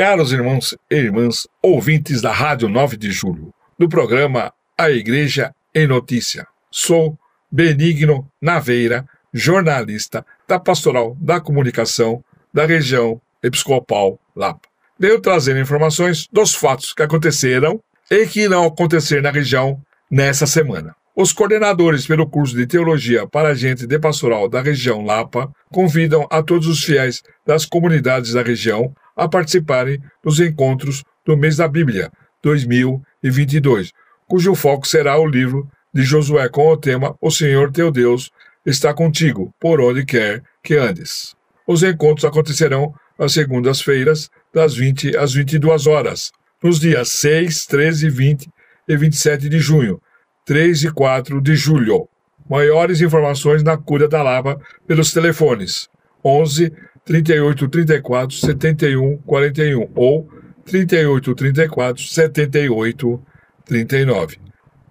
Caros irmãos e irmãs, ouvintes da Rádio 9 de Julho, do programa A Igreja em Notícia. Sou Benigno Naveira, jornalista da Pastoral da Comunicação da região Episcopal Lapa. Venho trazer informações dos fatos que aconteceram e que irão acontecer na região nessa semana. Os coordenadores pelo curso de Teologia para Agente de Pastoral da região Lapa convidam a todos os fiéis das comunidades da região a participarem dos encontros do mês da Bíblia 2022, cujo foco será o livro de Josué com o tema O Senhor teu Deus está contigo, por onde quer que andes. Os encontros acontecerão às segundas-feiras, das 20 às 22 horas, nos dias 6, 13, 20 e 27 de junho, 3 e 4 de julho. Maiores informações na Cura da Lava pelos telefones 11 38 34 71 41 ou 38 34 78 39.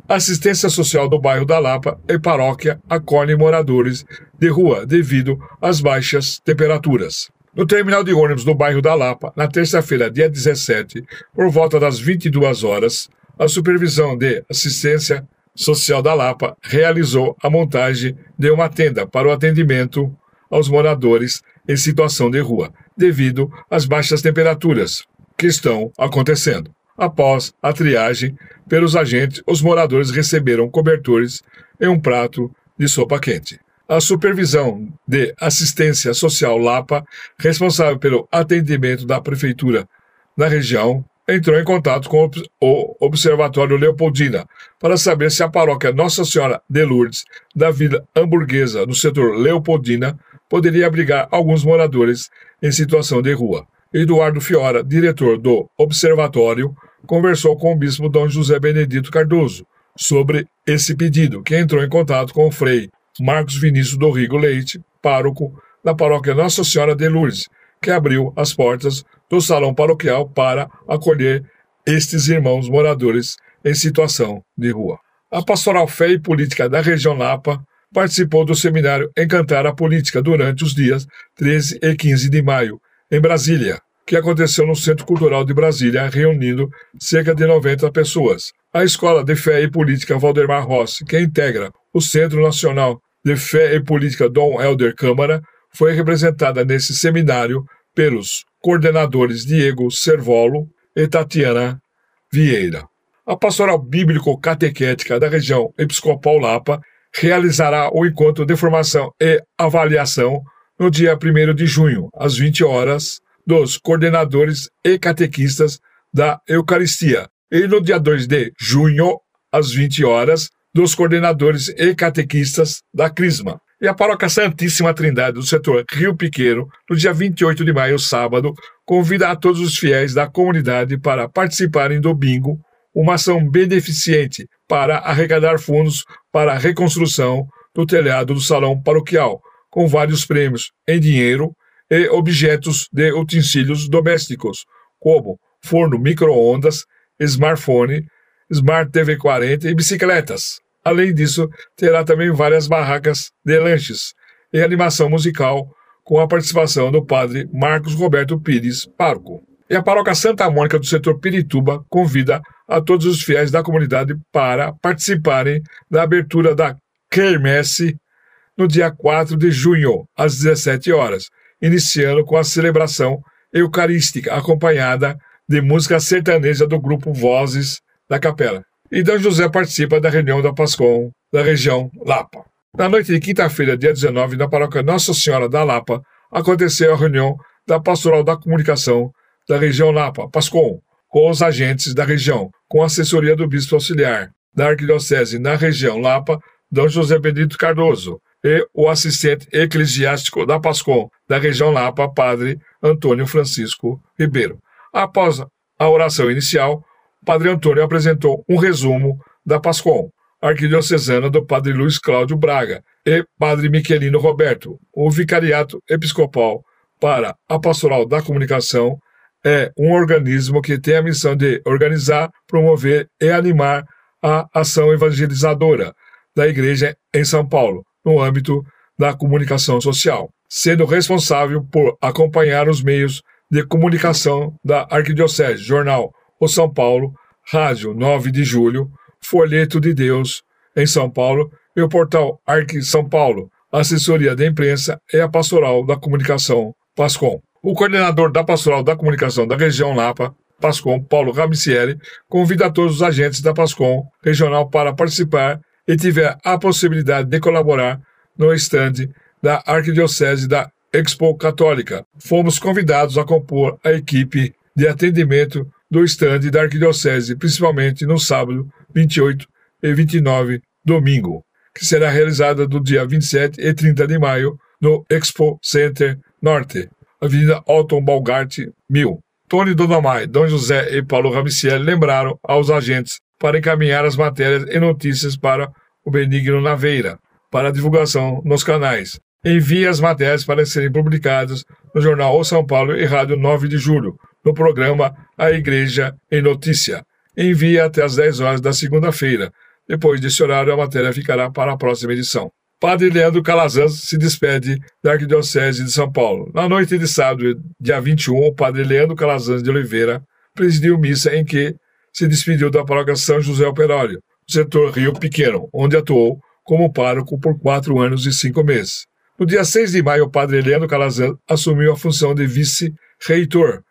Assistência Social do bairro da Lapa e paróquia acolhem moradores de rua devido às baixas temperaturas. No terminal de ônibus do bairro da Lapa, na terça-feira, dia 17, por volta das 22 horas, a Supervisão de Assistência Social da Lapa realizou a montagem de uma tenda para o atendimento aos moradores em situação de rua, devido às baixas temperaturas que estão acontecendo. Após a triagem pelos agentes, os moradores receberam cobertores e um prato de sopa quente. A supervisão de assistência social Lapa, responsável pelo atendimento da prefeitura na região, entrou em contato com o Observatório Leopoldina para saber se a paróquia Nossa Senhora de Lourdes da Vila Hamburguesa, no setor Leopoldina, poderia abrigar alguns moradores em situação de rua. Eduardo Fiora, diretor do Observatório, conversou com o bispo Dom José Benedito Cardoso sobre esse pedido, que entrou em contato com o frei Marcos Vinícius do Rigo Leite, pároco da paróquia Nossa Senhora de Lourdes, que abriu as portas do salão paroquial para acolher estes irmãos moradores em situação de rua. A Pastoral Fé e Política da região Lapa participou do seminário Encantar a Política durante os dias 13 e 15 de maio, em Brasília, que aconteceu no Centro Cultural de Brasília, reunindo cerca de 90 pessoas. A Escola de Fé e Política Valdemar Rossi, que integra o Centro Nacional de Fé e Política Dom Helder Câmara, foi representada nesse seminário pelos coordenadores Diego Servolo e Tatiana Vieira. A Pastoral Bíblico-Catequética da região Episcopal Lapa realizará o encontro de formação e avaliação no dia 1 de junho, às 20 horas, dos coordenadores e catequistas da Eucaristia, e no dia 2 de junho, às 20 horas, dos coordenadores e catequistas da Crisma. E a Paróquia Santíssima Trindade do setor Rio Piqueiro, no dia 28 de maio, sábado, convida a todos os fiéis da comunidade para participarem do bingo, uma ação beneficente para arrecadar fundos para a reconstrução do telhado do salão paroquial, com vários prêmios em dinheiro e objetos de utensílios domésticos, como forno micro-ondas, smartphone, Smart TV 40 e bicicletas. Além disso, terá também várias barracas de lanches e animação musical com a participação do padre Marcos Roberto Pires Parco. E a paróquia Santa Mônica do setor Pirituba convida a todos os fiéis da comunidade para participarem da abertura da Kermesse no dia 4 de junho, às 17 horas, iniciando com a celebração eucarística acompanhada de música sertaneja do grupo Vozes da Capela. E D. José participa da reunião da Pascom da região Lapa. Na noite de quinta-feira, dia 19, na paróquia Nossa Senhora da Lapa, aconteceu a reunião da Pastoral da Comunicação da região Lapa, Pascom, com os agentes da região, com assessoria do Bispo Auxiliar da Arquidiocese na região Lapa, D. José Benedito Cardoso, e o assistente eclesiástico da Pascom da região Lapa, Padre Antônio Francisco Ribeiro. Após a oração inicial, Padre Antônio apresentou um resumo da Pascom, arquidiocesana do Padre Luiz Cláudio Braga e Padre Miquelino Roberto, o vicariato episcopal para a Pastoral da Comunicação é um organismo que tem a missão de organizar, promover e animar a ação evangelizadora da Igreja em São Paulo, no âmbito da comunicação social, sendo responsável por acompanhar os meios de comunicação da Arquidiocese, jornal O São Paulo, Rádio 9 de Julho, Folheto de Deus, em São Paulo, e o portal Arque São Paulo, assessoria de imprensa e a pastoral da comunicação, PASCOM. O coordenador da pastoral da comunicação da região Lapa, PASCOM, Paulo Ramicieri, convida todos os agentes da PASCOM regional para participar e tiver a possibilidade de colaborar no estande da Arquidiocese da Expo Católica. Fomos convidados a compor a equipe de atendimento do estande da Arquidiocese, principalmente no sábado 28 e 29, domingo, que será realizada do dia 27 e 30 de maio no Expo Center Norte, Avenida Alton Balgart 1000. Tony Dodamai, Dom José e Paulo Ramiciel lembraram aos agentes para encaminhar as matérias e notícias para o Benigno Naveira, para divulgação nos canais. Envie as matérias para serem publicadas no jornal O São Paulo e Rádio 9 de Julho, no programa A Igreja em Notícia. Envie até às 10 horas da segunda-feira. Depois desse horário, a matéria ficará para a próxima edição. Padre Leandro Calazans se despede da Arquidiocese de São Paulo. Na noite de sábado, dia 21, o Padre Leandro Calazans de Oliveira presidiu missa em que se despediu da paróquia São José Operário, no setor Rio Pequeno, onde atuou como pároco por quatro anos e cinco meses. No dia 6 de maio, o padre Leandro Calazan assumiu a função de vice-reitor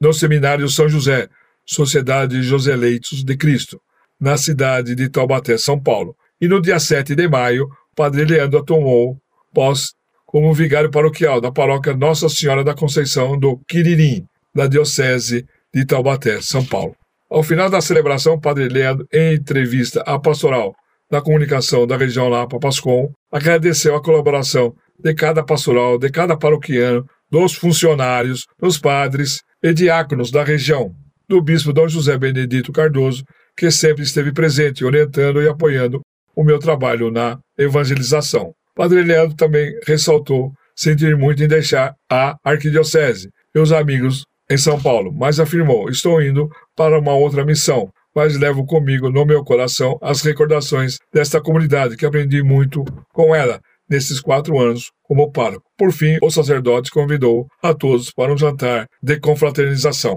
no Seminário São José, Sociedade José Leitos de Cristo, na cidade de Taubaté, São Paulo. E no dia 7 de maio, Padre Leandro tomou posse como vigário paroquial da paróquia Nossa Senhora da Conceição do Quiririm, da Diocese de Taubaté, São Paulo. Ao final da celebração, Padre Leandro, em entrevista à pastoral da comunicação da região Lapa Pascom, agradeceu a colaboração de cada pastoral, de cada paroquiano, dos funcionários, dos padres e diáconos da região, do bispo Dom José Benedito Cardoso, que sempre esteve presente, orientando e apoiando o meu trabalho na evangelização. Padre Leandro também ressaltou sentir muito em deixar a arquidiocese e os amigos em São Paulo, mas afirmou: estou indo para uma outra missão, mas levo comigo no meu coração as recordações desta comunidade que aprendi muito com ela nesses quatro anos como pároco. Por fim, o sacerdote convidou a todos para um jantar de confraternização.